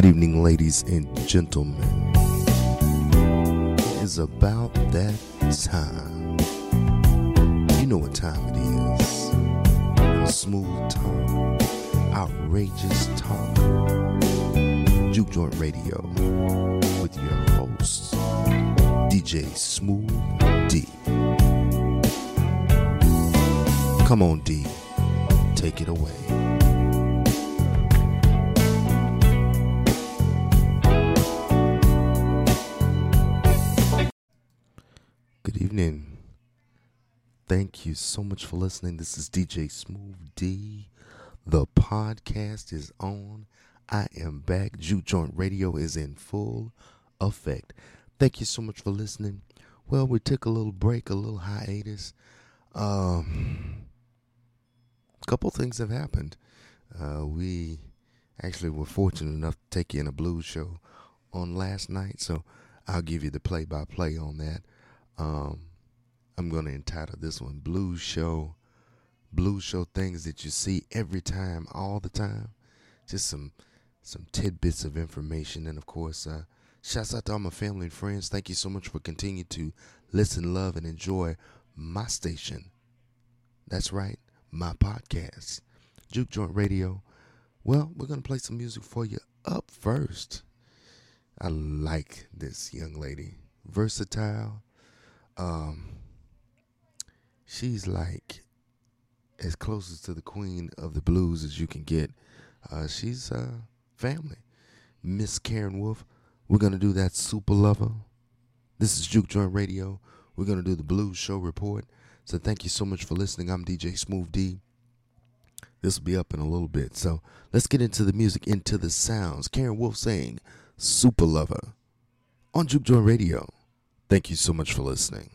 Good evening, ladies and gentlemen. It is about that time. You know what time it is. Smooth talk, outrageous talk. Juke Joint Radio with your host, DJ Smooth D. Come on, D. Take it away. Thank you so much for listening. This is DJ Smooth D. The podcast is on. I am back. Juke Joint Radio is in full effect. Thank you so much for listening. Well, we took a little break, a little hiatus. Um, a couple things have happened. Uh, we actually were fortunate enough to take you in a blues show on last night, so I'll give you the play-by-play on that. Um, I'm going to entitle this one "Blues Show." Blues show things that you see every time, all the time. Just some some tidbits of information, and of course, uh, shouts out to all my family and friends. Thank you so much for continuing to listen, love, and enjoy my station. That's right, my podcast, Juke Joint Radio. Well, we're gonna play some music for you up first. I like this young lady, versatile. Um, she's like as closest to the queen of the blues as you can get. Uh, she's uh, family. Miss Karen Wolfe. We're gonna do that super lover. This is Juke Joint Radio. We're gonna do the blues show report. So thank you so much for listening. I'm DJ Smooth D. This will be up in a little bit. So let's get into the music, into the sounds. Karen Wolfe saying Super Lover on Juke Joint Radio. Thank you so much for listening.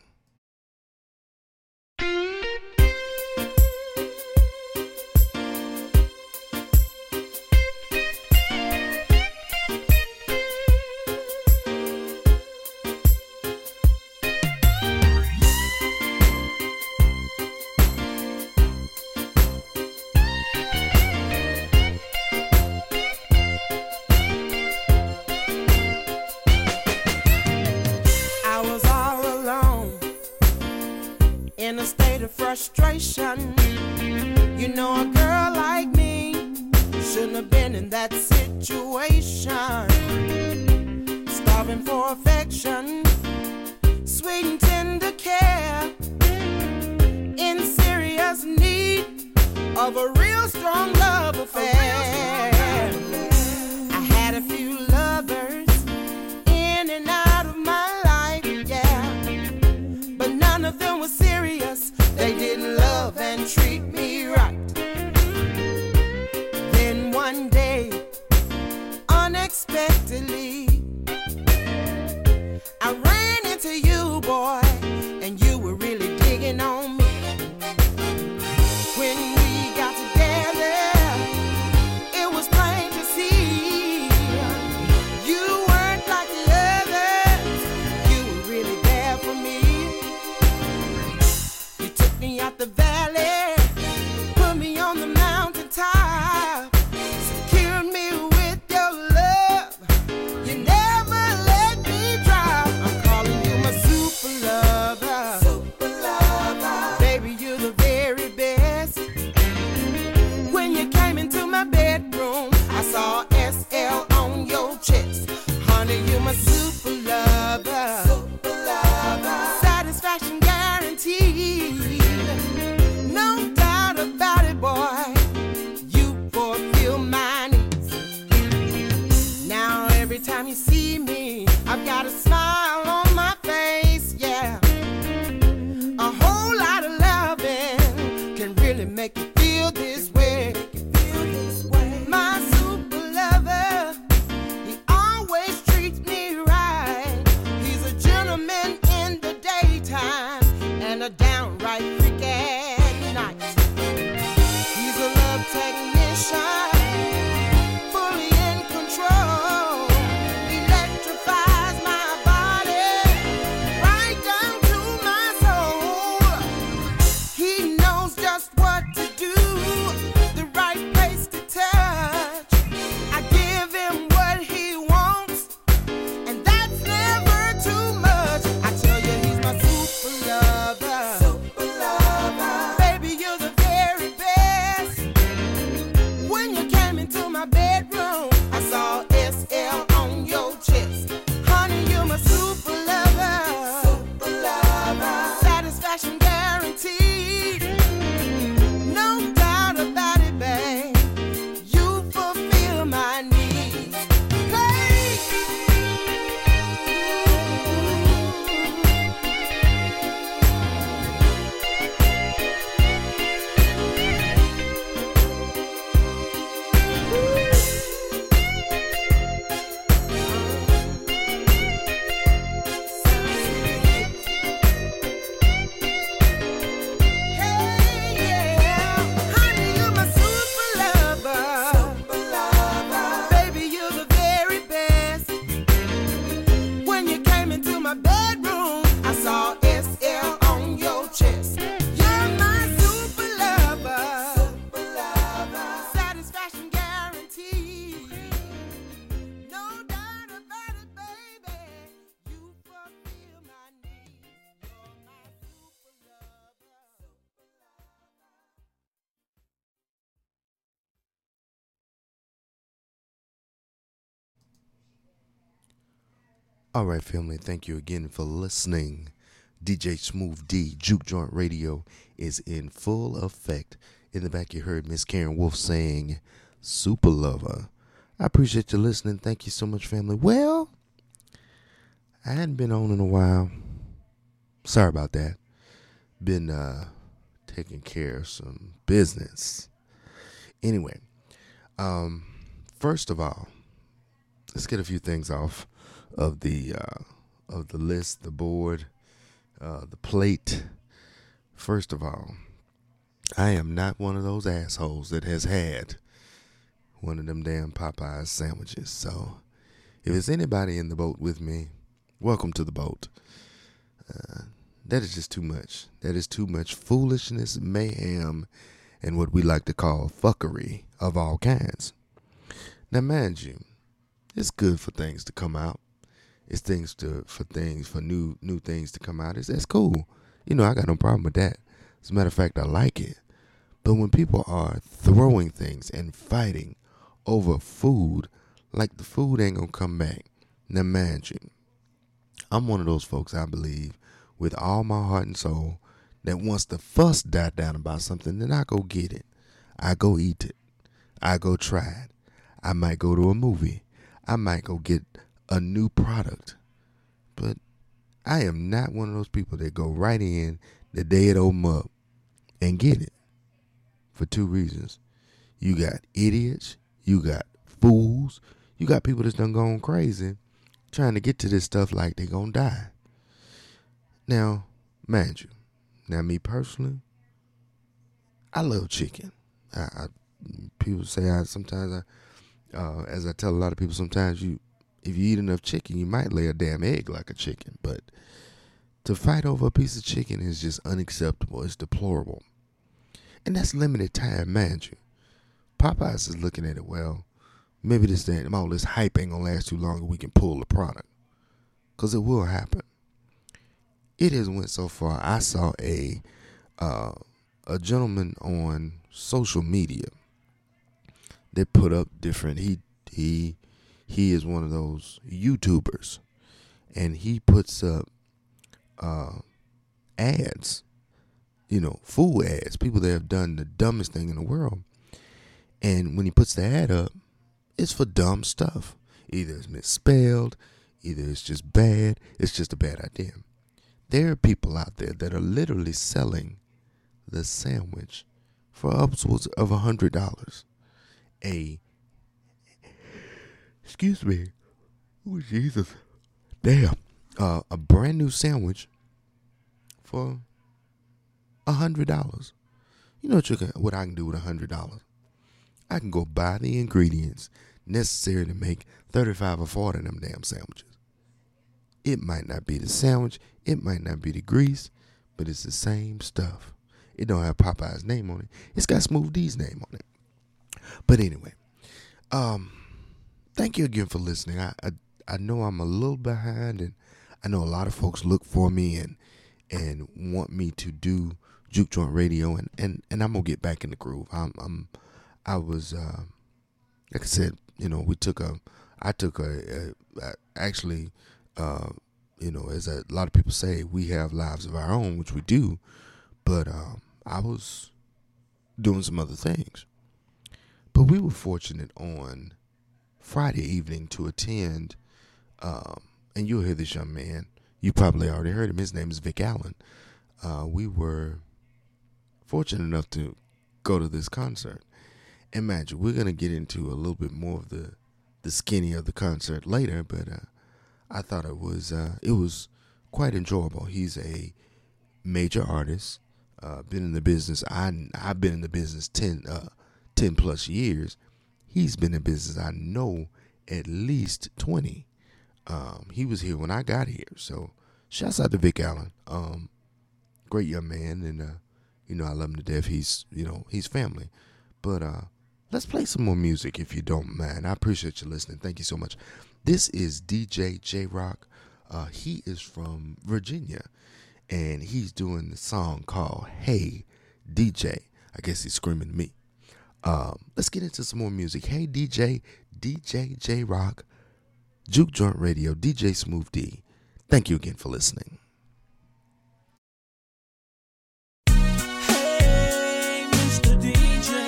Frustration. All right, family, thank you again for listening. DJ Smooth D, Juke Joint Radio is in full effect. In the back, you heard Miss Karen Wolfe saying, Super Lover. I appreciate you listening. Thank you so much, family. Well, I hadn't been on in a while. Sorry about that. Been uh, taking care of some business. Anyway, um, first of all, let's get a few things off of the uh, of the list, the board, uh, the plate. First of all, I am not one of those assholes that has had one of them damn Popeyes sandwiches. So, if there's anybody in the boat with me, welcome to the boat. Uh, that is just too much. That is too much foolishness, mayhem, and what we like to call fuckery of all kinds. Now, mind you, it's good for things to come out it's things to for things for new new things to come out. It's that's cool. You know, I got no problem with that. As a matter of fact, I like it. But when people are throwing things and fighting over food, like the food ain't gonna come back. Now you, I'm one of those folks I believe with all my heart and soul that once the fuss died down about something, then I go get it. I go eat it. I go try it. I might go to a movie. I might go get a new product. But I am not one of those people that go right in the day it open up and get it. For two reasons. You got idiots, you got fools, you got people that's done gone crazy trying to get to this stuff like they gonna die. Now, mind you, now me personally, I love chicken. I, I people say I sometimes I, uh, as I tell a lot of people, sometimes you if you eat enough chicken, you might lay a damn egg like a chicken. But to fight over a piece of chicken is just unacceptable. It's deplorable. And that's limited time, mind you. Popeyes is looking at it, well, maybe this damn all this hype ain't gonna last too long and we can pull the product. Cause it will happen. It has went so far. I saw a uh, a gentleman on social media that put up different he he he is one of those YouTubers, and he puts up uh, ads, you know, food ads, people that have done the dumbest thing in the world. And when he puts the ad up, it's for dumb stuff. Either it's misspelled, either it's just bad, it's just a bad idea. There are people out there that are literally selling the sandwich for upwards of a hundred dollars. A excuse me. Oh, Jesus. Damn. Uh, a brand new sandwich for a hundred dollars. You know what, you can, what I can do with a hundred dollars? I can go buy the ingredients necessary to make 35 or 40 of them damn sandwiches. It might not be the sandwich, it might not be the grease, but it's the same stuff. It don't have Popeye's name on it. It's got Smooth D's name on it. But anyway, um, thank you again for listening. I, I I know I'm a little behind, and I know a lot of folks look for me and and want me to do juke joint radio, and and and I'm gonna get back in the groove. I'm I'm I was uh, like I said, you know, we took a I took a, a, a actually. Uh, you know, as a, lot of people say, we have lives of our own, which we do. But um, I was doing some other things. But we were fortunate on Friday evening to attend, um, and you'll hear this young man. You probably already heard him. His name is Vick Allen. Uh, we were fortunate enough to go to this concert. Imagine we're gonna get into a little bit more of the the skinny of the concert later, but uh, I thought it was uh, it was quite enjoyable. He's a major artist. Uh, been in the business. I I've been in the business 10, uh, 10 plus years, he's been in business, I know, at least 20. Um, he was here when I got here. So shouts out to Vick Allen. Um, great young man. And, uh, you know, I love him to death. He's, you know, he's family. But uh, let's play some more music if you don't mind. I appreciate you listening. Thank you so much. This is DJ J Rock. Uh, he is from Virginia. And he's doing the song called Hey DJ. I guess he's screaming at me. Um, let's get into some more music. Hey, DJ, DJ J Rock, Juke Joint Radio, DJ Smooth D. Thank you again for listening. Hey, Mr. DJ.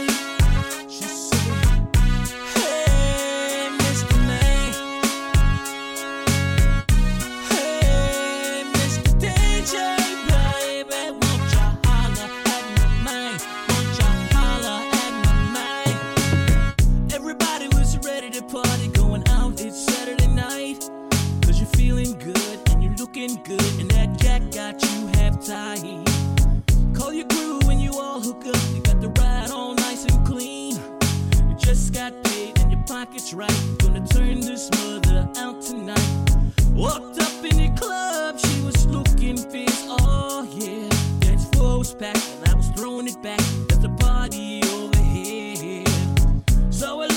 looking good, and that jack got you half tied. Call your crew when you all hook up. You got the ride all nice and clean. You just got paid and your pocket's right. Gonna turn this mother out tonight. Walked up in the club, she was looking fierce. Oh yeah, dance floor was packed and I was throwing it back. That's the party over here. So I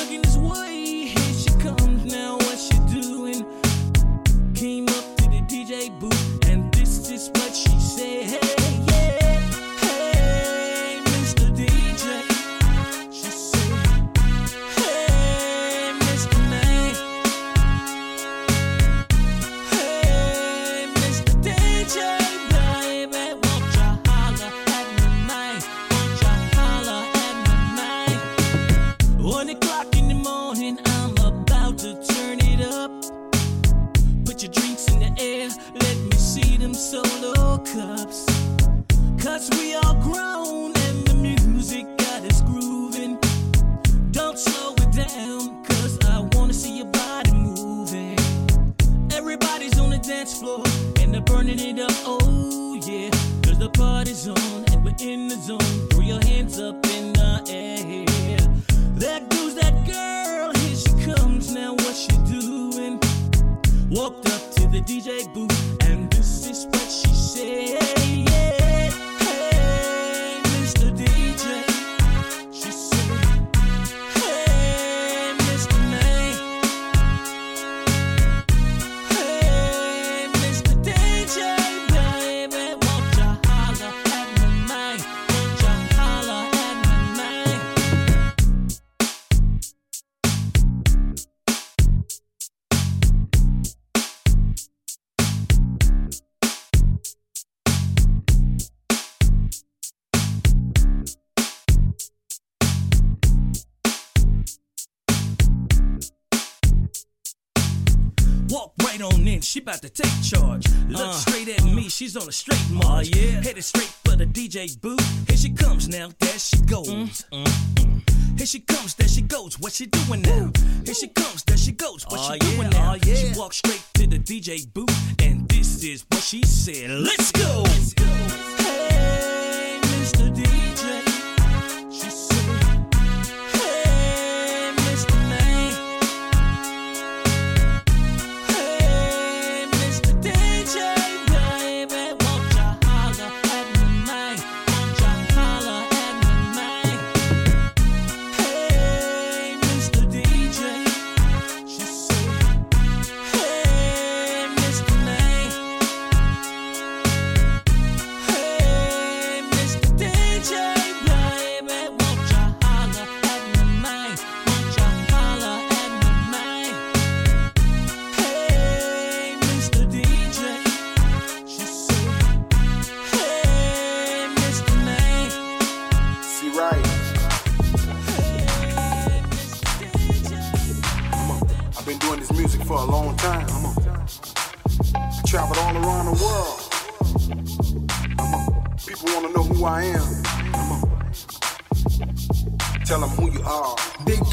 she about to take charge. Look uh, straight at me, she's on a straight oh, march. Uh, yeah. Headed straight for the DJ booth. Here she comes now, there she goes. Mm, mm, mm. Here she comes, there she goes. What she doing now? Here she comes, there she goes. What uh, she oh, doing yeah, now? Oh, yeah. She walks straight to the DJ booth, and this is what she said. Let's go. Let's go. Hey, Mr. DJ.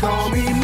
call me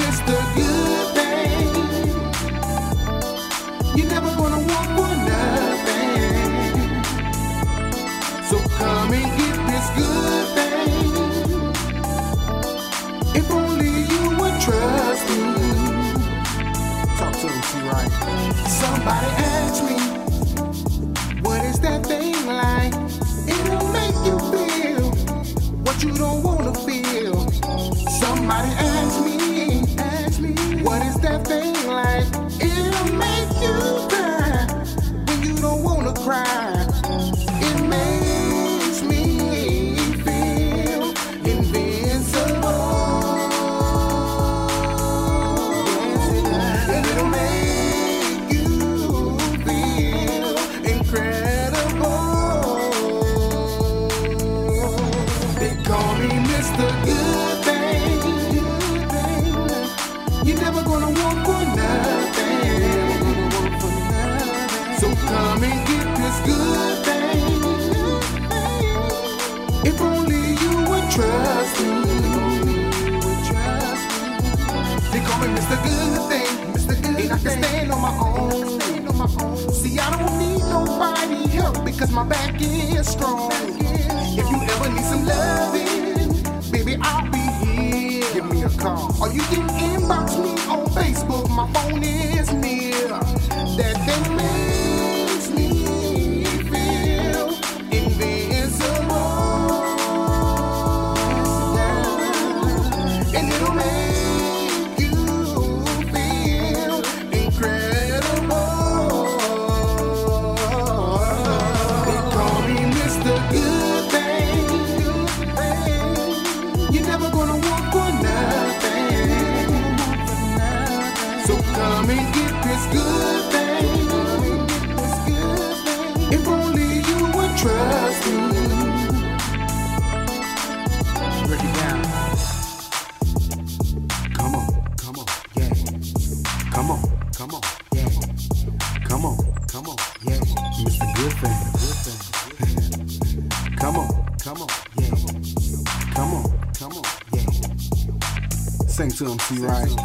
back is strong. If you ever need some loving, baby, I'll be here. Give me a call. Or you can inbox me on Facebook. My phone is near. That thing, man. See right.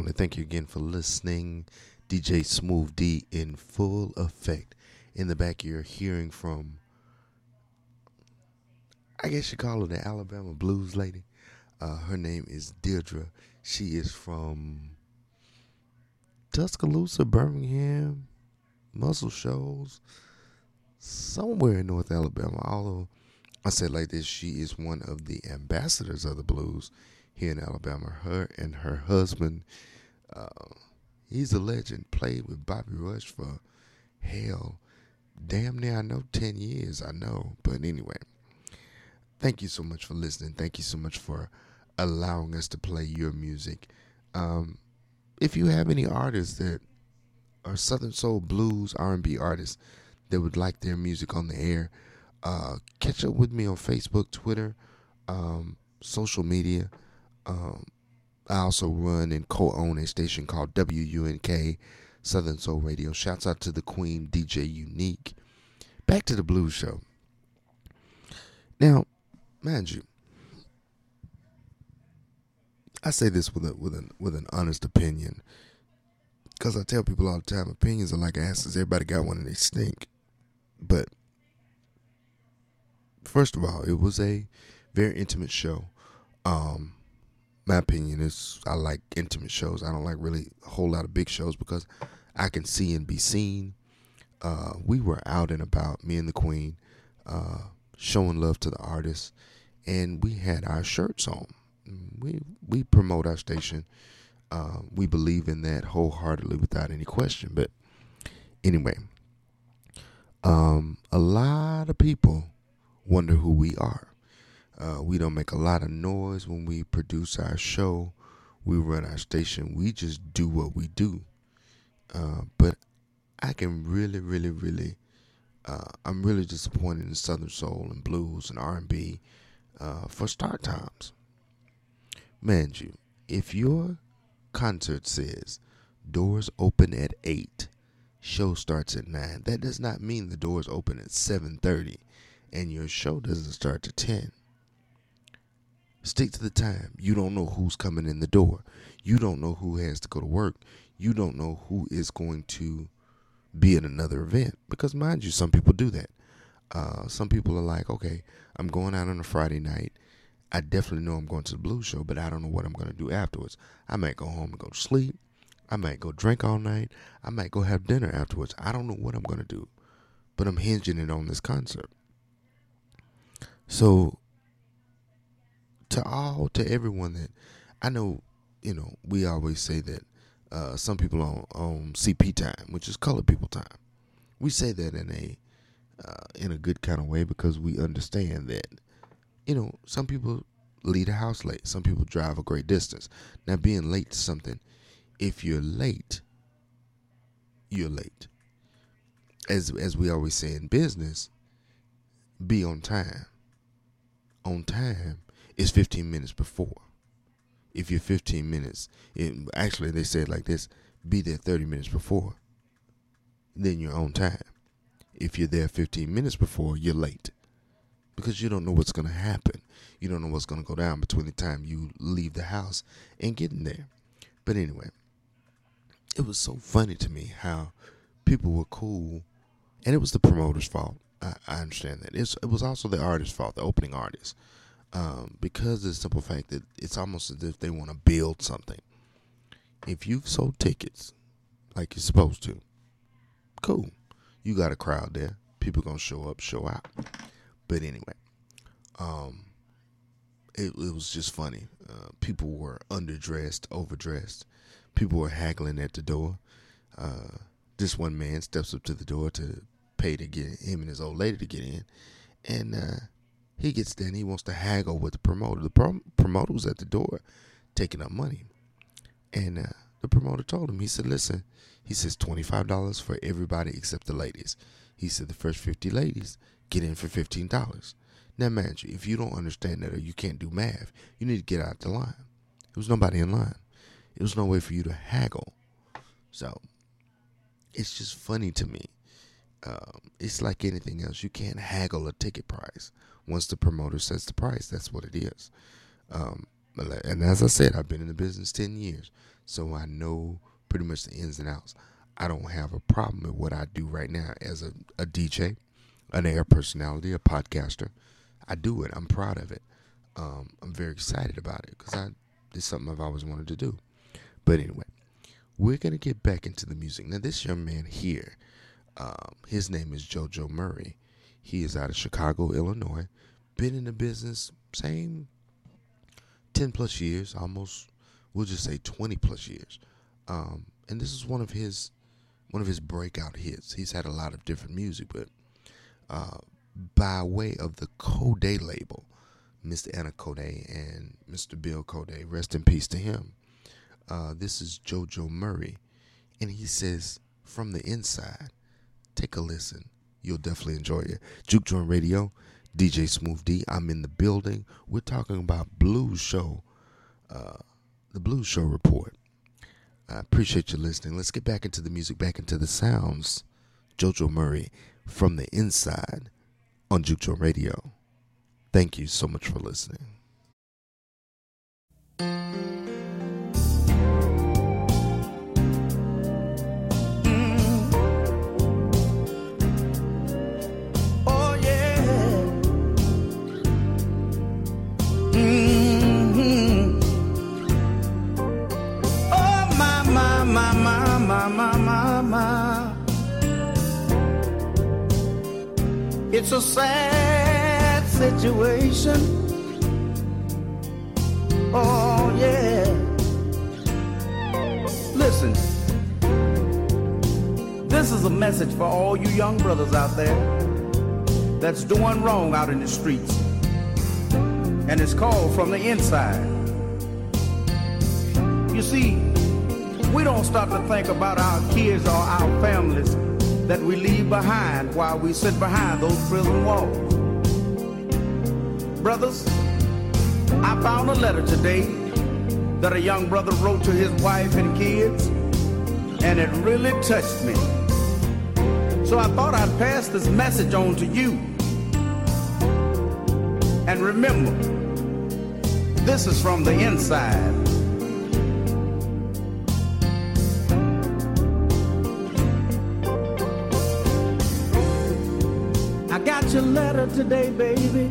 Family. Thank you again for listening. DJ Smooth D in full effect. In the back, you're hearing from, I guess you call her the Alabama Blues Lady. Uh, her name is Deirdre. She is from Tuscaloosa, Birmingham, Muscle Shoals, somewhere in North Alabama. Although I said like this, she is one of the ambassadors of the blues here in Alabama. Her and her husband, uh, he's a legend. Played with Bobby Rush for hell, damn near I know ten years. I know, but anyway, thank you so much for listening. Thank you so much for allowing us to play your music. Um, if you have any artists that are Southern Soul blues R&B artists that would like their music on the air, uh, catch up with me on Facebook, Twitter, um, social media. Um, I also run and co-own a station called WUNK Southern Soul Radio. Shouts out to the Queen DJ Unique. Back to the blues show. Now, mind you, I say this with a with an with an honest opinion, because I tell people all the time, opinions are like asses. Everybody got one and they stink. But first of all, it was a very intimate show. Um, my opinion is I like intimate shows. I don't like really a whole lot of big shows because I can see and be seen. Uh, we were out and about, me and the Queen, uh, showing love to the artists, and we had our shirts on. We we promote our station. Uh, we believe in that wholeheartedly, without any question. But anyway, um, a lot of people wonder who we are. Uh, we don't make a lot of noise when we produce our show. We run our station. We just do what we do. Uh, but I can really, really, really, uh, I'm really disappointed in Southern Soul and blues and R&B uh, for start times. Mind you, if your concert says doors open at eight, show starts at nine, that does not mean the doors open at seven thirty, and your show doesn't start to ten. Stick to the time. You don't know who's coming in the door. You don't know who has to go to work. You don't know who is going to be at another event. Because, mind you, some people do that. Uh, some people are like, okay, I'm going out on a Friday night. I definitely know I'm going to the blues show, but I don't know what I'm going to do afterwards. I might go home and go to sleep. I might go drink all night. I might go have dinner afterwards. I don't know what I'm going to do, but I'm hinging it on this concert. So, to all, to everyone that I know, you know, we always say that uh, some people on, on CP time, which is colored people time. We say that in a uh, in a good kind of way because we understand that you know some people leave the house late. Some people drive a great distance. Now, being late to something, if you're late, you're late. As as we always say in business, be on time. On time is 15 minutes before. If you're 15 minutes, it, actually they say it like this: be there 30 minutes before. Then you're on time. If you're there 15 minutes before, you're late because you don't know what's going to happen. You don't know what's going to go down between the time you leave the house and getting there. But anyway, it was so funny to me how people were cool, and it was the promoter's fault. I, I understand that. It's, it was also the artist's fault, the opening artist, um, because of the simple fact that it's almost as if they want to build something. If you've sold tickets like you're supposed to, cool. You got a crowd there. People gonna show up, show out. But anyway, um, it, it was just funny. Uh, people were underdressed, overdressed. People were haggling at the door. Uh, this one man steps up to the door to pay to get him and his old lady to get in, and uh, he gets there and he wants to haggle with the promoter. The prom- promoter was at the door, taking up money, and uh, the promoter told him. He said, "Listen," he says, twenty five dollars for everybody except the ladies." He said, "The first fifty ladies get in for fifteen dollars." Now, mind you, if you don't understand that or you can't do math, you need to get out of the line. There was nobody in line. There was no way for you to haggle. So it's just funny to me. Um, it's like anything else. You can't haggle a ticket price. Once the promoter sets the price, that's what it is. Um, And as I said, I've been in the business 10 years, so I know pretty much the ins and outs. I don't have a problem with what I do right now as a, a DJ, an air personality, a podcaster. I do it. I'm proud of it. Um, I'm very excited about it because I it's something I've always wanted to do. But anyway, we're gonna get back into the music now. This young man here, um, his name is JoJo Murray. He is out of Chicago, Illinois. Been in the business same ten plus years, almost. We'll just say twenty plus years. Um, and this is one of his one of his breakout hits. He's had a lot of different music, but uh, by way of the Cordae label, Mr. Anna Cordae and Mr. Bill Cordae, rest in peace to him. Uh, this is JoJo Murray, and he says, "From the inside, take a listen. You'll definitely enjoy it." Juke Joint Radio, DJ Smooth D. I'm in the building. We're talking about Blues Show, uh, the Blues Show report. I appreciate you listening. Let's get back into the music, back into the sounds. JoJo Murray from the inside on Juke Radio. Thank you so much for listening. Sad situation. Oh yeah. Listen. This is a message for all you young brothers out there that's doing wrong out in the streets. And it's called from the inside. You see, we don't stop to think about our kids or our families that we leave behind while we sit behind those prison walls. Brothers, I found a letter today that a young brother wrote to his wife and kids, and it really touched me. So I thought I'd pass this message on to you. And remember, this is from the inside. Your letter today, baby.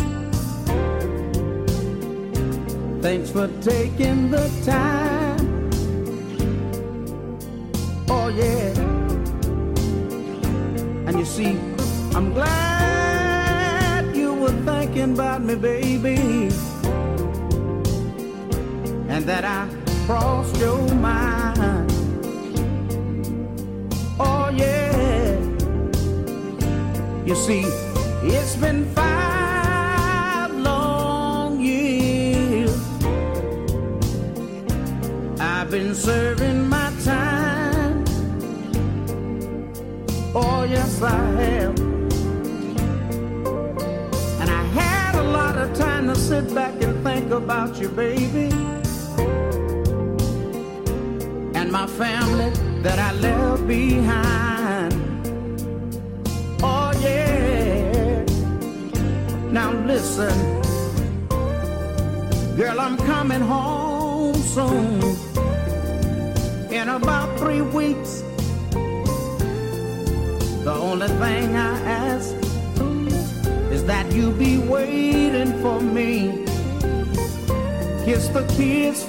Thanks for taking the time. Oh, yeah. And you see, I'm glad you were thinking about me, baby. And that I crossed your mind. Oh, yeah. You see,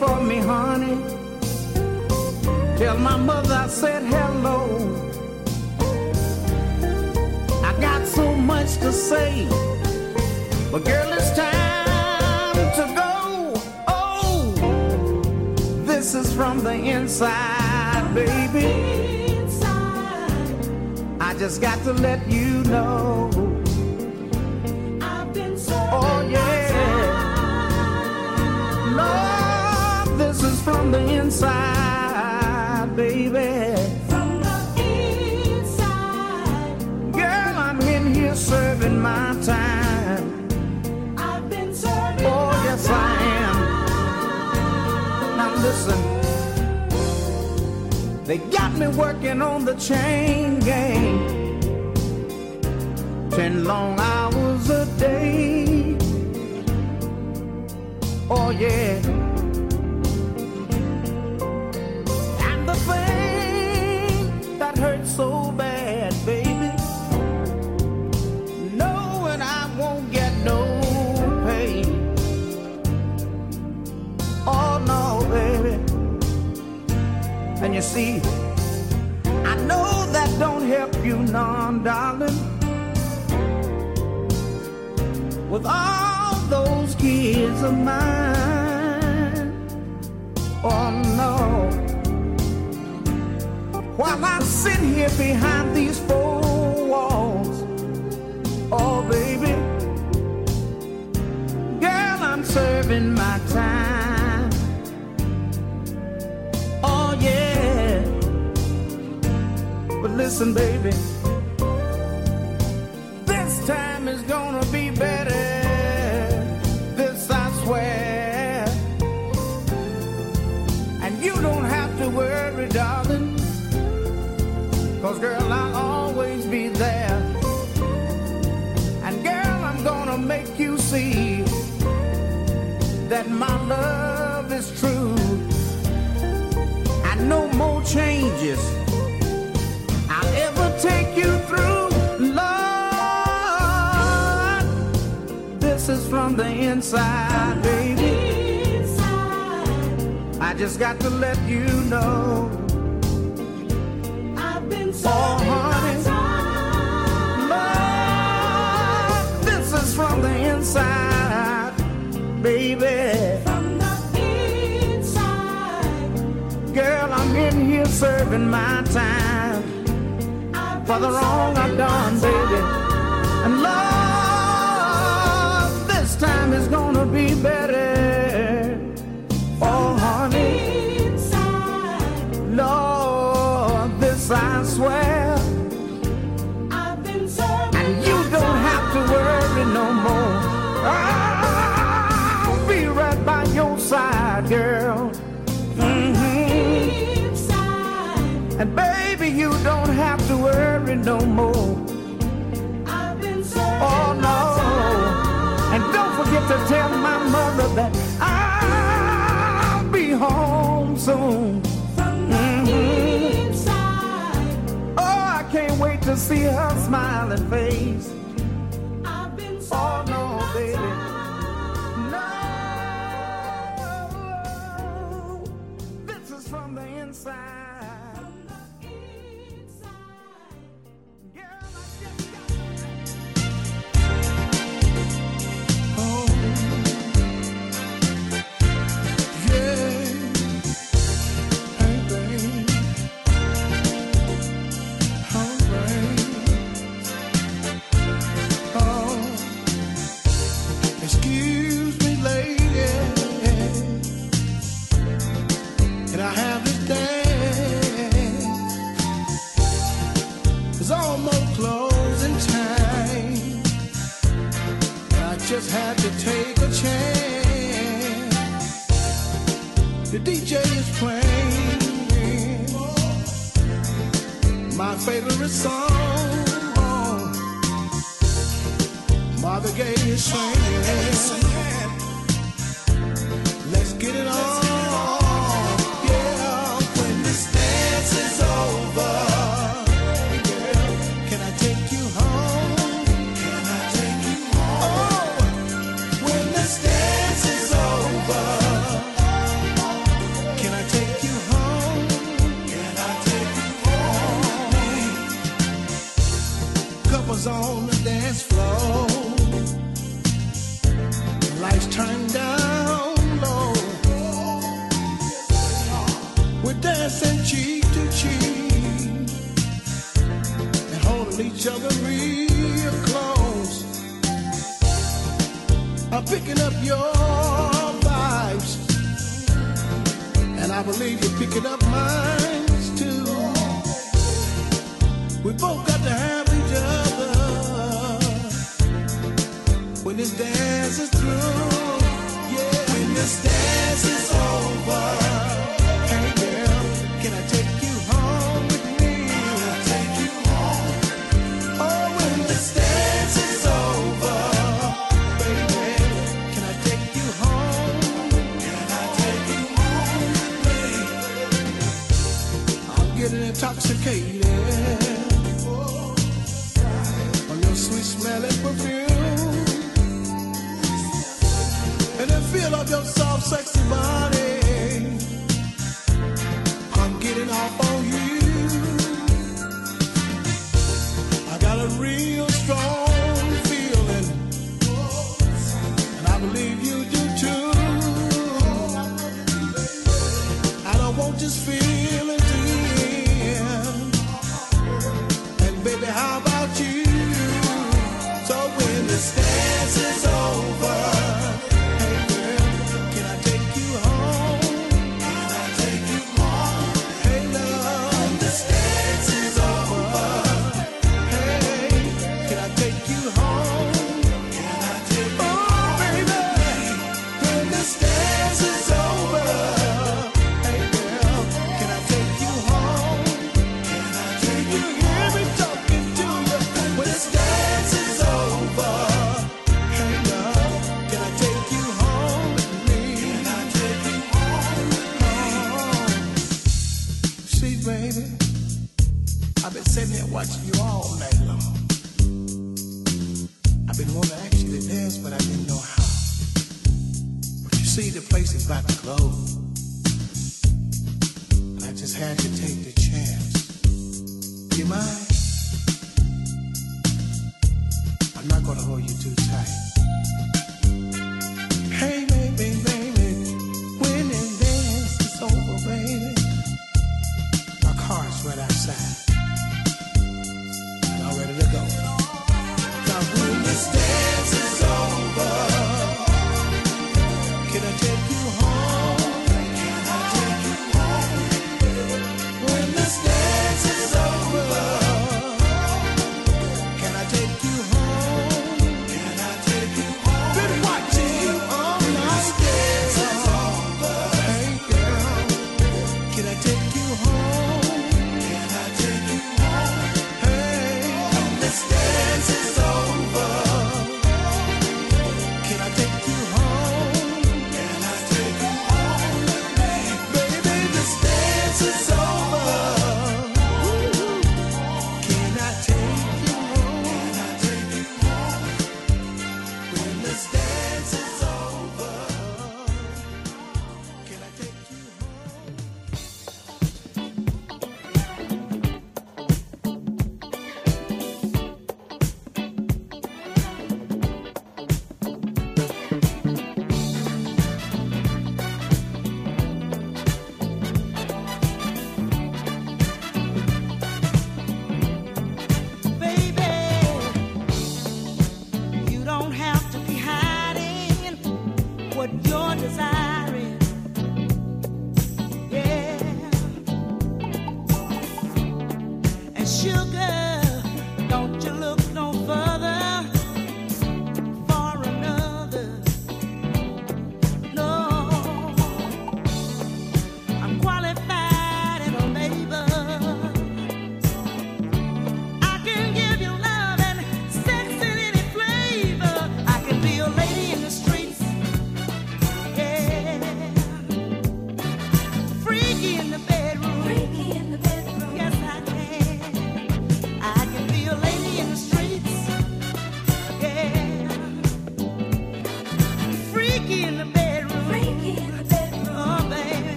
for me, honey. Tell my mother I said hello. I got so much to say, but girl, it's time to go. Oh, this is from the inside, baby. I just got to let you know. Lord, inside, baby. from the inside. Girl, I'm in here serving my time. I've been serving Oh yes, I am. Now listen. They got me working on the chain gang. Ten long hours a day. Oh, yeah. You see, I know that don't help you none, darling. With all those kids of mine. Oh no. While I sit here behind these four walls. Oh baby. Girl, I'm serving my time. Listen, baby. This time is gonna be better. This I swear. And you don't have to worry, darling. Cause girl, I'll always be there. And girl, I'm gonna make you see that my love is true. And no more changes you through. Lord, this is from the inside, baby. I just got to let you know. I've been so oh, honey. Lord, this is from the inside, baby. Girl, I'm in here serving my time for the wrong I've done, baby. And love, this time is gonna be better. Oh, honey. Lord, this I swear. I've been sorry, and you don't have to worry no more. I'll be right by your side, girl. Mhm. And baby, you don't have to worry no more. Oh no. And don't forget to tell my mother that I'll be home soon. Mhm. Oh, I can't wait to see her smiling face. Oh no, baby. Song. Mother Gay is singing. I'm picking up your vibes, and I believe you're picking up mine too. We both got to have each other when this dance is through. Yeah, when this dance is over.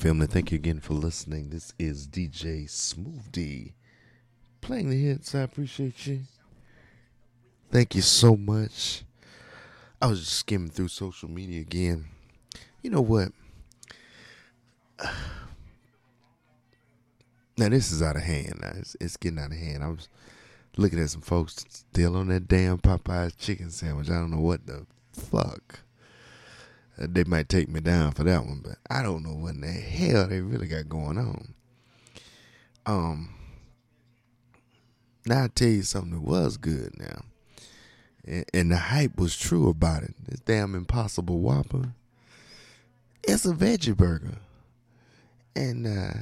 Family. Thank you again for listening. This is DJ Smooth D playing the hits. I appreciate you. Thank you so much. I was just skimming through social media again. You know what? Now this is out of hand. Now it's, it's getting out of hand. I was looking at some folks still on that damn Popeyes chicken sandwich. I don't know what the fuck. They might take me down for that one, but I don't know what in the hell they really got going on. Um, now I tell you something that was good now, and, and the hype was true about it. This damn Impossible Whopper. It's a veggie burger, and uh,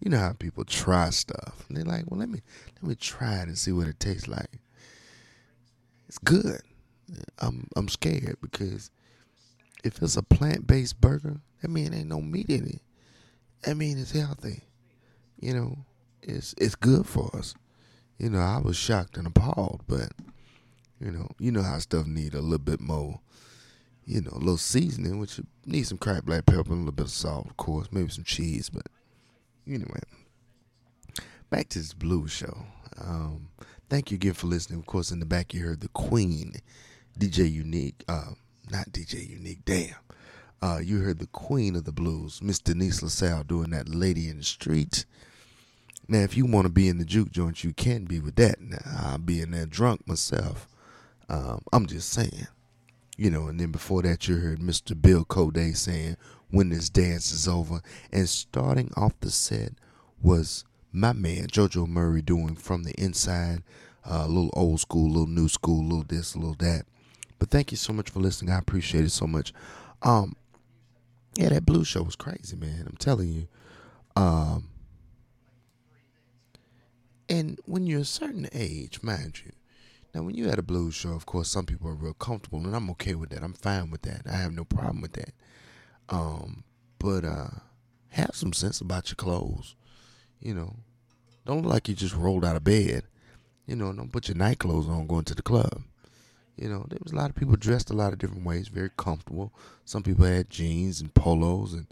you know how people try stuff. And they're like, "Well, let me let me try it and see what it tastes like." It's good. I'm I'm scared because if it's a plant based burger, that mean ain't no meat in it. That mean it's healthy. You know, it's it's good for us. You know, I was shocked and appalled, but you know, you know how stuff need a little bit more, you know, a little seasoning, which needs some cracked black pepper and a little bit of salt, of course, maybe some cheese, but anyway. Back to this blue show. Um, thank you again for listening. Of course, in the back you heard the Queen, DJ Unique. Uh, not DJ Unique. Damn. Uh, you heard the Queen of the Blues, Miss Denise LaSalle, doing that "Lady in the Street." Now, if you want to be in the juke joint, you can be with that. Now, I'll be in there drunk myself. Um, I'm just saying, you know. And then before that, you heard Mr. Bill Coday saying, "When this dance is over," and starting off the set was my man JoJo Murray doing "From the Inside," uh, a little old school, a little new school, a little this, a little that. But thank you so much for listening. I appreciate it so much. Um, yeah, that blues show was crazy, man. I'm telling you. Um, and when you're a certain age, mind you, now when you at a blues show, of course, some people are real comfortable, and I'm okay with that. I'm fine with that. I have no problem with that. Um, but uh, have some sense about your clothes. You know, don't look like you just rolled out of bed. You know, don't put your night clothes on going to the club. You know, there was a lot of people dressed a lot of different ways, very comfortable. Some people had jeans and polos, and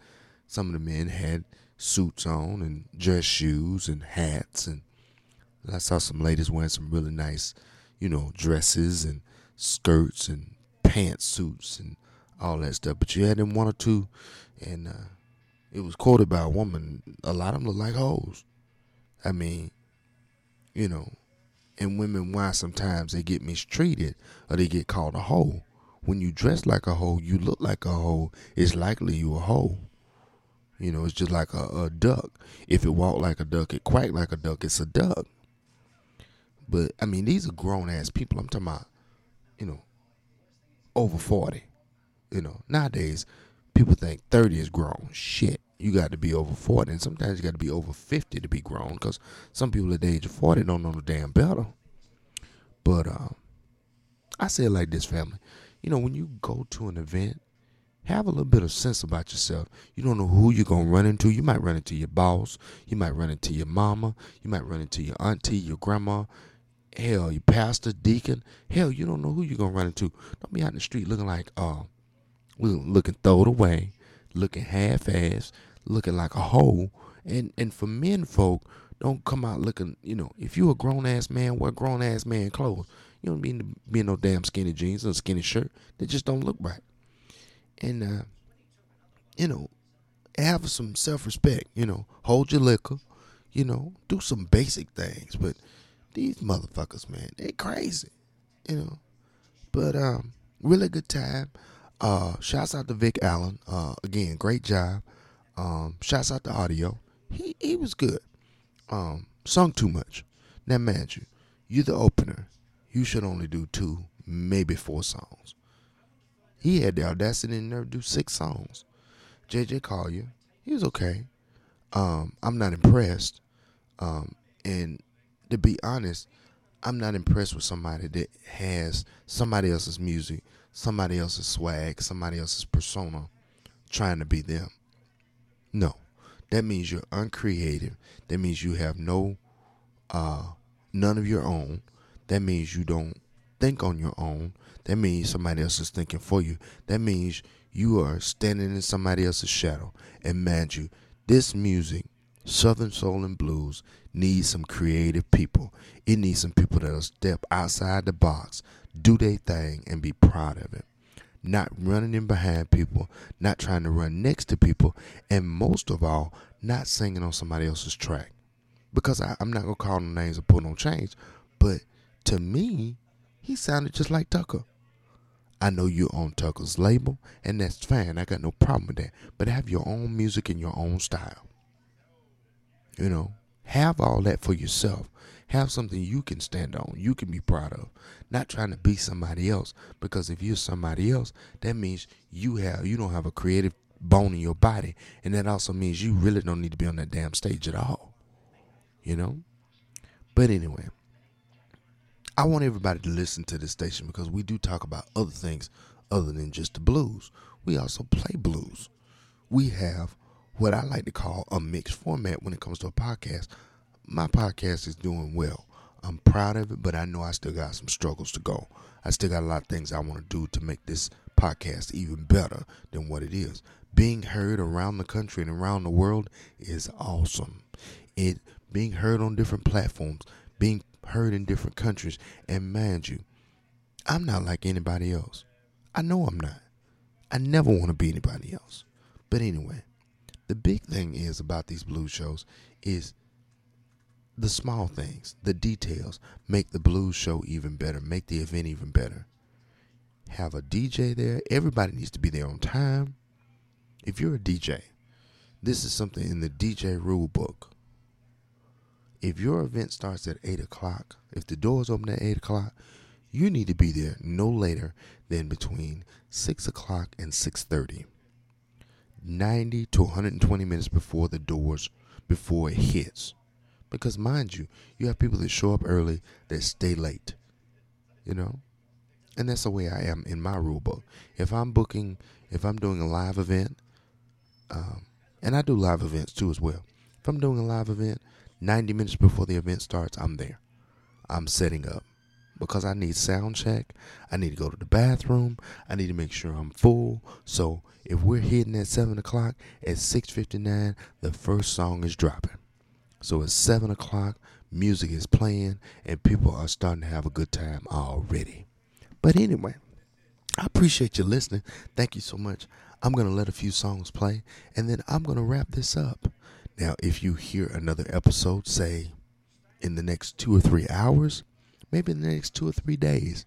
some of the men had suits on and dress shoes and hats. And I saw some ladies wearing some really nice, you know, dresses and skirts and pantsuits and all that stuff. But you had them one or two, and uh, it was quoted by a woman. A lot of them look like hoes. I mean, you know, and women why sometimes they get mistreated or they get called a hoe. When you dress like a hoe, you look like a hoe. It's likely you a hoe. You know, it's just like a, a duck. If it walk like a duck, it quack like a duck. It's a duck. But I mean, these are grown ass people. I'm talking about, you know, over forty. You know, nowadays people think thirty is grown. Shit, you got to be over forty, and sometimes you got to be over fifty to be grown. Because some people at the age of forty don't know the damn better. But uh, I say it like this, family. You know, when you go to an event, have a little bit of sense about yourself. You don't know who you're gonna run into. You might run into your boss. You might run into your mama. You might run into your auntie, your grandma. Hell, your pastor, deacon. Hell, you don't know who you're gonna run into. Don't be out in the street looking like uh, looking throwed away, looking half-assed, looking like a hoe. And and for men folk, don't come out looking. You know, if you a grown ass man, wear grown ass man clothes. You don't mean to be in no damn skinny jeans and skinny shirt. They just don't look right and uh, you know, have some self respect. You know, hold your liquor. You know, do some basic things. But these motherfuckers, man, they crazy. You know, but um, really good time. Uh, shouts out to Vick Allen. Uh, again, great job. Um, shouts out to Audio. He he was good. Um, sung too much. Now, mind you, you the opener. You should only do two, maybe four songs. He had the audacity and nerve to do six songs. JJ Collier, he was okay. Um, I'm not impressed. Um, and to be honest, I'm not impressed with somebody that has somebody else's music, somebody else's swag, somebody else's persona trying to be them. No. That means you're uncreative. That means you have no uh none of your own. That means you don't think on your own, that means somebody else is thinking for you. That means you are standing in somebody else's shadow. And mind you, this music, Southern Soul and Blues, needs some creative people. It needs some people that'll step outside the box, do their thing, and be proud of it. Not running in behind people, not trying to run next to people, and most of all, not singing on somebody else's track. Because I, am not gonna call no names or pull no chains, but to me, he sounded just like Tucker. I know you're on Tucker's label, and that's fine. I got no problem with that. But have your own music and your own style. You know, have all that for yourself. Have something you can stand on, you can be proud of. Not trying to be somebody else. Because if you're somebody else, that means you have you don't have a creative bone in your body. And that also means you really don't need to be on that damn stage at all. You know? But anyway, I want everybody to listen to this station because we do talk about other things other than just the blues. We also play blues. We have what I like to call a mixed format when it comes to a podcast. My podcast is doing well. I'm proud of it, but I know I still got some struggles to go. I still got a lot of things I want to do to make this podcast even better than what it is. Being heard around the country and around the world is awesome. It being heard on different platforms, being heard in different countries. And mind you, I'm not like anybody else. I know I'm not. I never want to be anybody else. But anyway, the big thing is about these blue shows is the small things, the details make the blues show even better, make the event even better. Have a DJ there. Everybody needs to be there on time. If you're a DJ, this is something in the DJ rule book if your event starts at 8 o'clock, if the doors open at 8 o'clock, you need to be there no later than between 6 o'clock and 6.30. 90 to 120 minutes before the doors, before it hits. Because mind you, you have people that show up early that stay late. You know? And that's the way I am in my rule book. If I'm booking, if I'm doing a live event, um, and I do live events too as well. If I'm doing a live event, 90 minutes before the event starts, I'm there. I'm setting up because I need sound check. I need to go to the bathroom. I need to make sure I'm full. So if we're hitting at seven o'clock, at 6:59, the first song is dropping. So at seven o'clock, music is playing, and people are starting to have a good time already. But anyway, I appreciate you listening. Thank you so much. I'm gonna let a few songs play, and then I'm gonna wrap this up. Now, if you hear another episode, say in the next two or three hours, maybe in the next two or three days,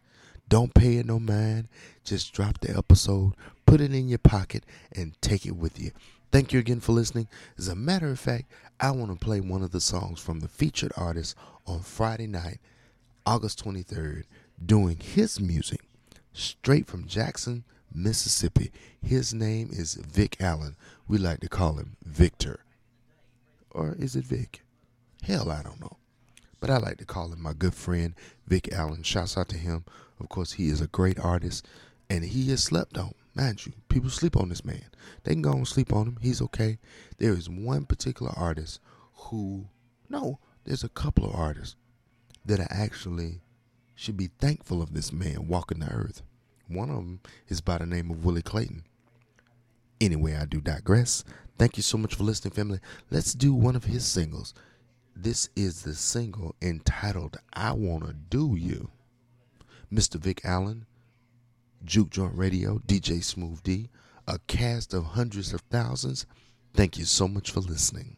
don't pay it no mind. Just drop the episode, put it in your pocket, and take it with you. Thank you again for listening. As a matter of fact, I want to play one of the songs from the featured artist on Friday night, August 23rd, doing his music straight from Jackson, Mississippi. His name is Vick Allen. We like to call him Victor or is it Vic? Hell, I don't know. But I like to call him my good friend, Vick Allen. Shouts out to him. Of course, he is a great artist and he is slept on. Mind you, people sleep on this man. They can go and sleep on him. He's okay. There is one particular artist who, no, there's a couple of artists that are actually should be thankful of this man walking the earth. One of them is by the name of Willie Clayton. Anyway, I do digress. Thank you so much for listening, family. Let's do one of his singles. This is the single entitled I Wanna Do You. Mr. Vick Allen, Juke Joint Radio, DJ Smooth D, a cast of hundreds of thousands. Thank you so much for listening.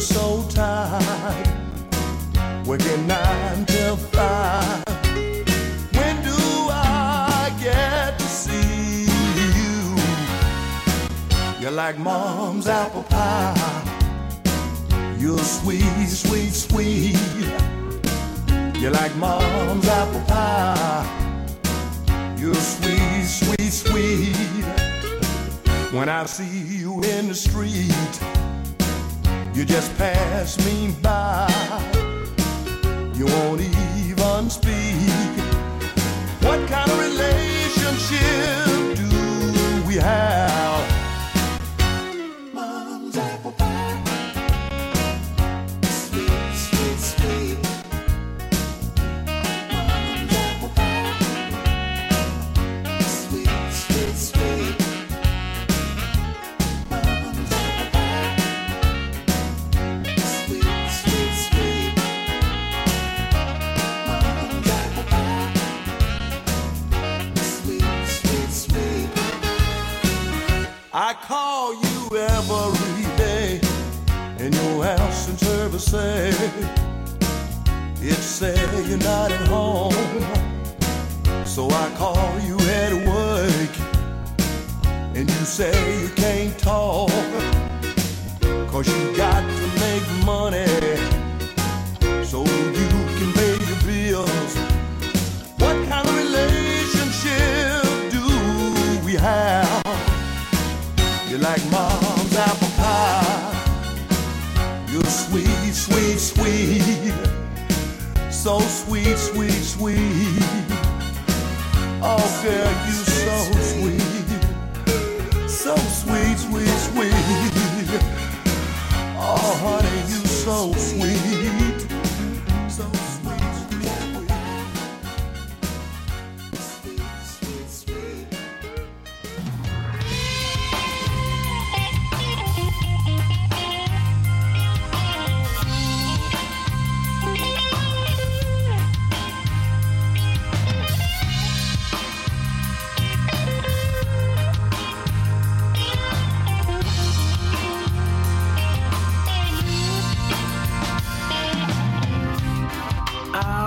So tired working nine till five. When do I get to see you? You're like mom's apple pie. You're sweet, sweet, sweet. You're like mom's apple pie. You're sweet, sweet, sweet. When I see you in the street, you just pass me by. You won't even speak. What kind of relationship do we have? I call you every day in your house and service say it say you're not at home. So I call you at work and you say you can't talk. Cause you got to make money so you You're like mom's apple pie. You're sweet, sweet, sweet. So sweet, sweet, sweet. Oh, girl, you so sweet. So sweet, sweet, sweet.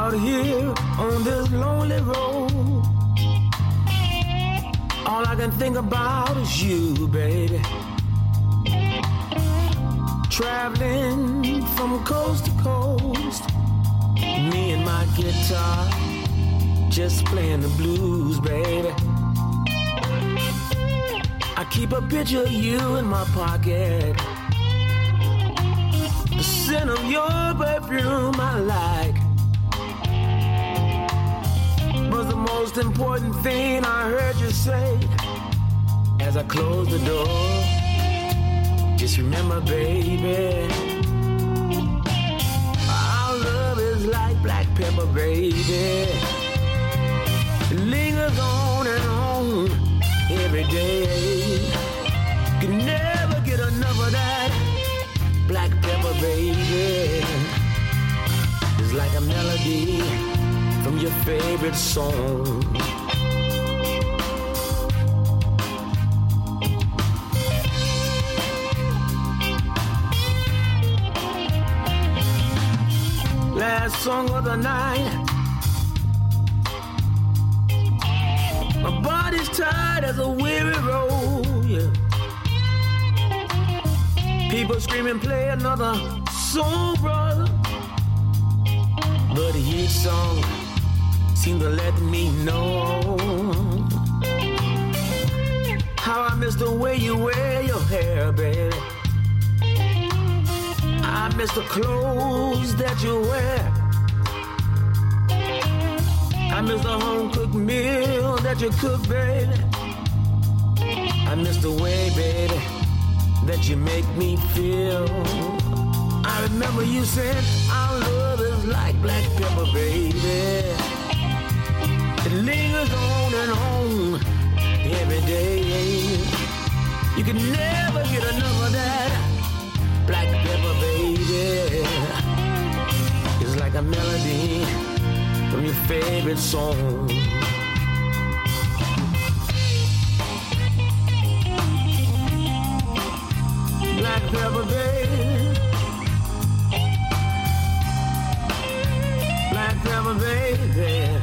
Out here on this lonely road. All I can think about is you, baby. Traveling from coast to coast, me and my guitar, just playing the blues, baby. I keep a picture of you in my pocket. The scent of your perfume I like. most important thing I heard you say as I closed the door. Just remember, baby, our love is like black pepper, baby. It lingers on and on every day. Can never get enough of that black pepper, baby. It's like a melody your favorite song. Last song of the night. My body's tired as a weary road. Yeah. People screaming, play another song, brother. But each song seemed to let me know how I miss the way you wear your hair, baby. I miss the clothes that you wear. I miss the home cooked meal that you cook, baby. I miss the way, baby, that you make me feel. I remember you said our love is like black pepper, baby. It lingers on and on every day. You can never get enough of that black pepper, baby. It's like a melody from your favorite song. Black pepper, baby. Black pepper, baby.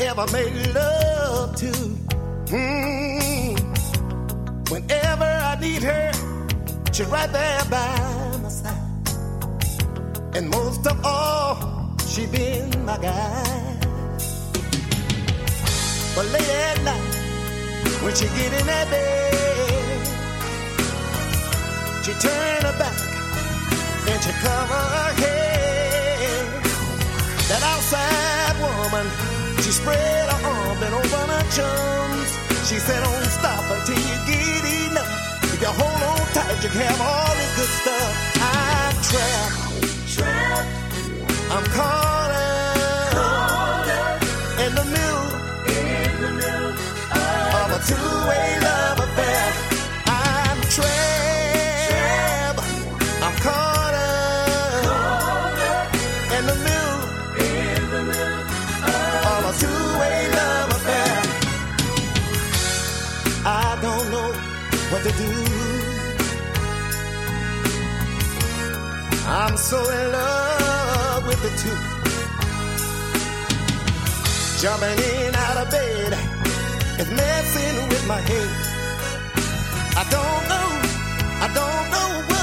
ever made love to. Mm. Whenever I need her, she's right there by my side. And most of all, she been my guide. But late at night, When she get in that bed, she turn her back and she cover her head. That outside woman, she spread her arms and open her chums. She said, don't stop until you get enough. If you hold on tight, you can have all this good stuff. I'm trapped. Trapped. I'm caught what to do. I'm so in love with the two. Jumping in out of bed is messing with my head. I don't know, I don't know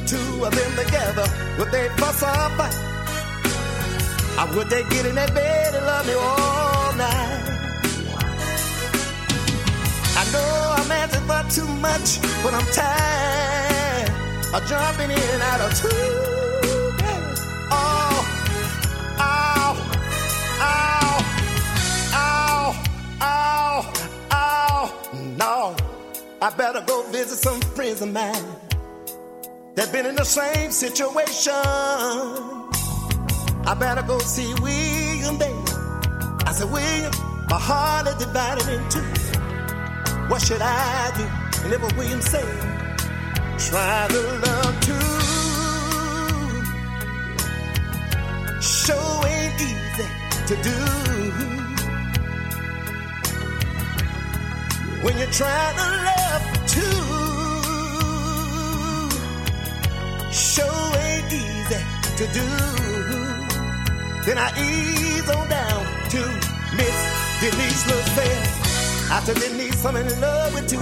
the two of them together, would they fuss or fight? Or would they get in that bed and love me all night? I know I'm asking for too much, but I'm tired of jumping in and out of two. Oh, ow, ow, ow. No, I better go visit some friends of mine that been in the same situation. I better go see William baby. I said, William, my heart is divided in two. What should I do? And if William said, try the love too. Sure ain't easy to do. When you try to love too. To do. Then I ease on down to Miss Denise. I said, Denise, I'm in love with you.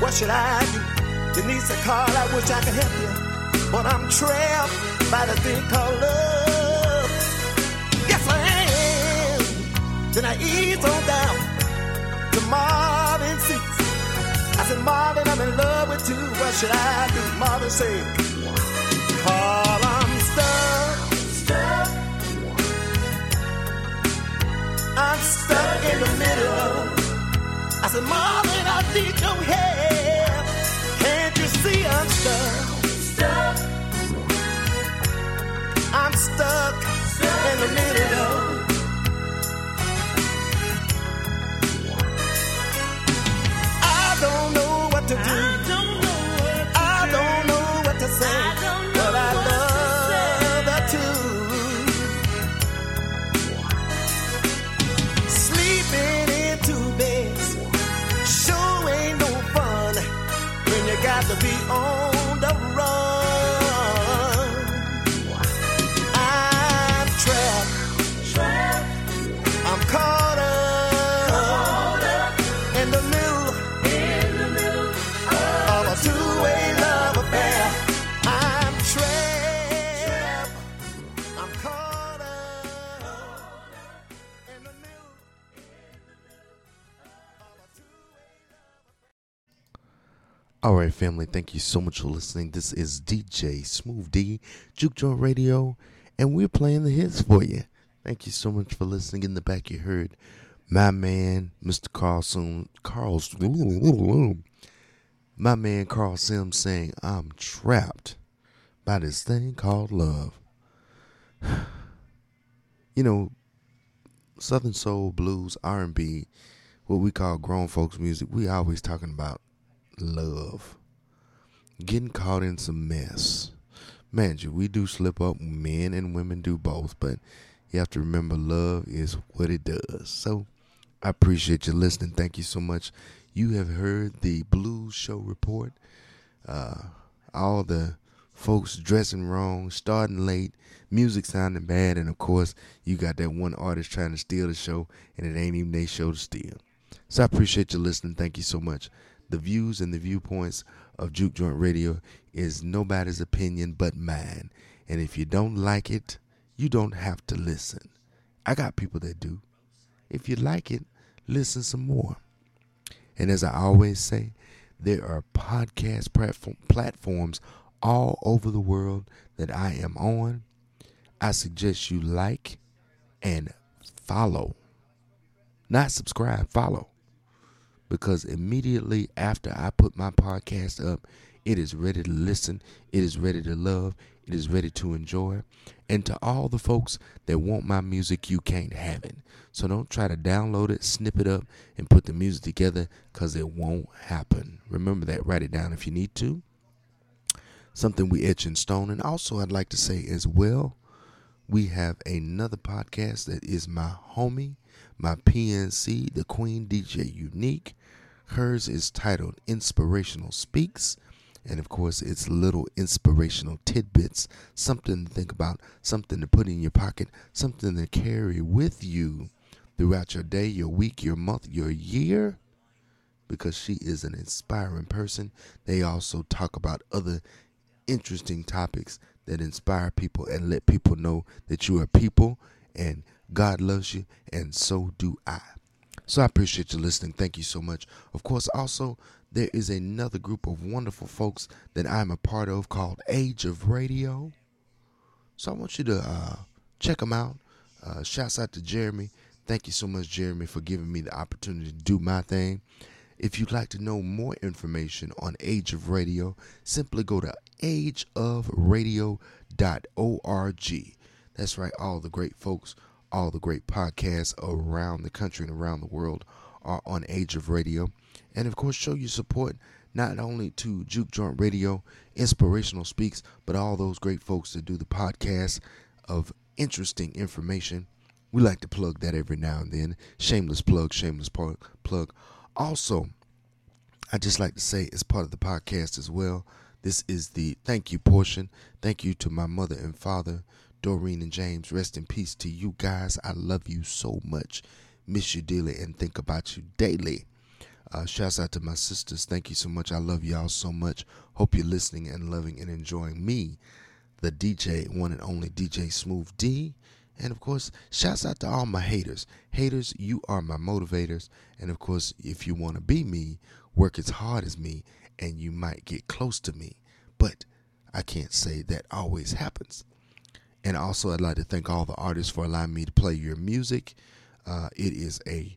What should I do? Denise said, Carl, I wish I could help you. But I'm trapped by the thing called love. Yes, I am. Then I ease on down to Marvin Sease. I said, Marvin, I'm in love with you. What should I do? Marvin said, stuck in the middle. I said, Marvin, I need your help. Can't you see I'm stuck? Stuck. I'm stuck, stuck in the middle. All right, family, thank you so much for listening. This is DJ Smooth D, Juke Joint Radio, and we're playing the hits for you. Thank you so much for listening. In the back, you heard my man, Mr. Carlson, Carl's, my man Carl Sims saying, I'm trapped by this thing called love. You know, Southern Soul, Blues, R&B, what we call grown folks music, we always talking about love. Getting caught in some mess. Man, you, we do slip up. Men and women do both, but you have to remember love is what it does. So I appreciate you listening. Thank you so much. You have heard the Blues Show report. Uh, all the folks dressing wrong, starting late, music sounding bad, and of course, you got that one artist trying to steal the show, and it ain't even their show to steal. So I appreciate you listening. Thank you so much. The views and the viewpoints of Juke Joint Radio is nobody's opinion but mine. And if you don't like it, you don't have to listen. I got people that do. If you like it, listen some more. And as I always say, there are podcast platform, platforms all over the world that I am on. I suggest you like and follow. Not subscribe, follow. Because immediately after I put my podcast up, it is ready to listen, it is ready to love, it is ready to enjoy. And to all the folks that want my music, you can't have it. So don't try to download it, snip it up, and put the music together because it won't happen. Remember that, write it down if you need to. Something we etch in stone. And also, I'd like to say as well, we have another podcast that is my homie, my PNC, the Queen DJ Unique. Hers is titled Inspirational Speaks. And of course, it's little inspirational tidbits, something to think about, something to put in your pocket, something to carry with you throughout your day, your week, your month, your year. Because she is an inspiring person. They also talk about other interesting topics that inspire people and let people know that you are people and God loves you, and so do I. So I appreciate you listening. Thank you so much. Of course, also, there is another group of wonderful folks that I'm a part of called Age of Radio. So I want you to uh, check them out. Uh, shouts out to Jeremy. Thank you so much, Jeremy, for giving me the opportunity to do my thing. If you'd like to know more information on Age of Radio, simply go to ageofradio.org. That's right, all the great folks, all the great podcasts around the country and around the world are on Age of Radio. And of course, show your support not only to Juke Joint Radio, Inspirational Speaks, but all those great folks that do the podcast of interesting information. We like to plug that every now and then. Shameless plug, shameless plug. plug. Also, I just like to say, as part of the podcast as well, this is the thank you portion. Thank you to my mother and father, Doreen and James. Rest in peace to you guys. I love you so much. Miss you dearly and think about you daily. Uh, shouts out to my sisters. Thank you so much. I love y'all so much. Hope you're listening and loving and enjoying me, the DJ, one and only DJ Smooth D. And of course, shouts out to all my haters. Haters, you are my motivators. And of course, if you want to be me, work as hard as me, and you might get close to me. But I can't say that always happens. And also, I'd like to thank all the artists for allowing me to play your music. Uh, it is a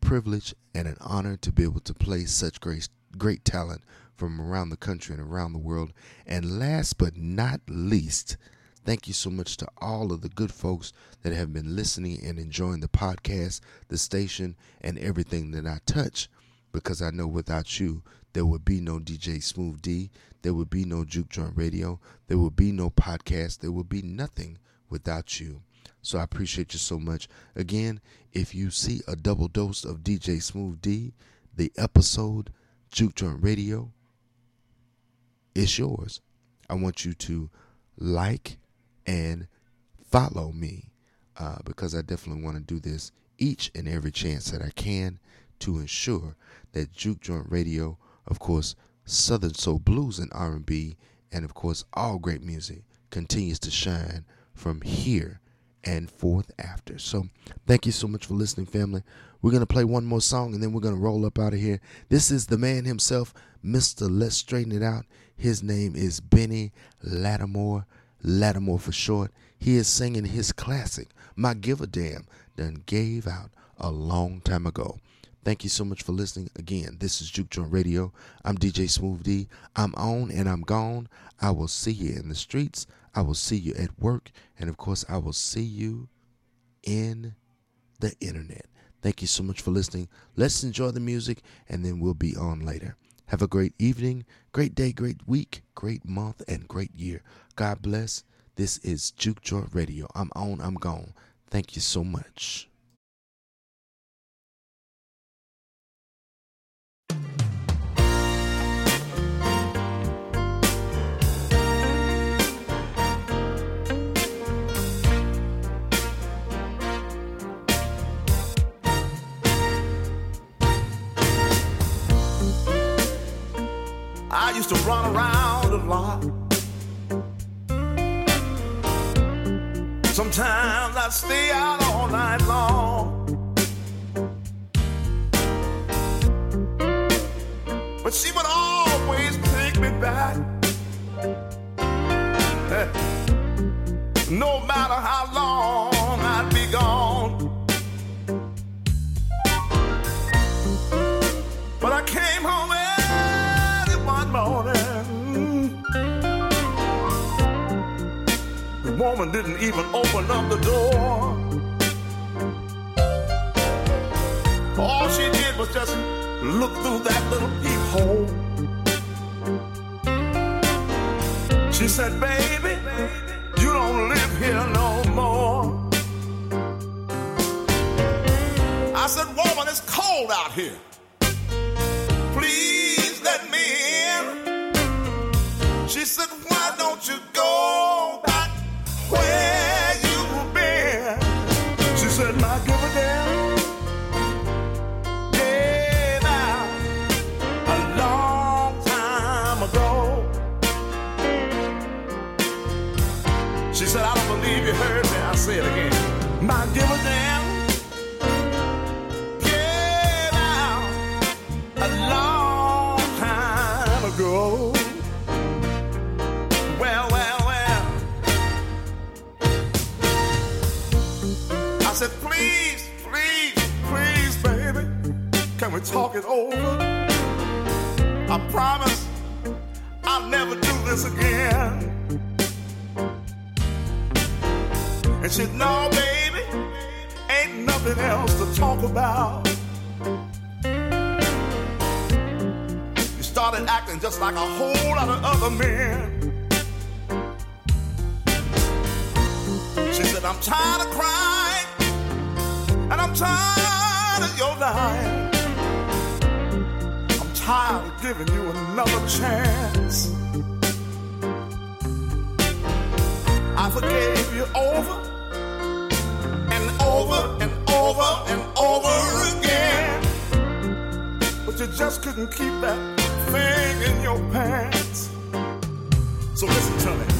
privilege and an honor to be able to play such great, great talent from around the country and around the world. And last but not least, thank you so much to all of the good folks that have been listening and enjoying the podcast, the station, and everything that I touch. Because I know without you, there would be no DJ Smooth D, there would be no Juke Joint Radio, there would be no podcast, there would be nothing without you. So I appreciate you so much. Again, if you see a double dose of DJ Smooth D, the episode Juke Joint Radio, it's yours. I want you to like and follow me uh, because I definitely want to do this each and every chance that I can to ensure that Juke Joint Radio, of course, Southern Soul Blues and R&B, and of course all great music continues to shine from here and forth after. So, thank you so much for listening, family. We're going to play one more song and then we're going to roll up out of here. This is the man himself, Mr. Let's Straighten It Out. His name is Benny Latimore, Latimore for short. He is singing his classic, My Give a Damn, done gave out a long time ago. Thank you so much for listening. Again, this is Juke Joint Radio. I'm DJ Smooth D. I'm on and I'm gone. I will see you in the streets. I will see you at work. And of course, I will see you in the internet. Thank you so much for listening. Let's enjoy the music and then we'll be on later. Have a great evening, great day, great week, great month, and great year. God bless. This is Juke Joint Radio. I'm on, I'm gone. Thank you so much. I used to run around a lot. Sometimes I'd stay out all night long. But she would always take me back. No matter how Woman didn't even open up the door. All she did was just look through that little peephole. She said, Baby, you don't live here no more. I said, Woman, it's cold out here. Please let me in. She said, Why don't you go said, My give a damn. A long time ago. She said, I don't believe you heard me. I say it again. My give talk it over? I promise I'll never do this again. And she said, no, baby, ain't nothing else to talk about. You started acting just like a whole lot of other men. She said, I'm tired of crying, and I'm tired of your lying giving you another chance. I forgave you over and over and over and over again. But you just couldn't keep that thing in your pants. So listen to me.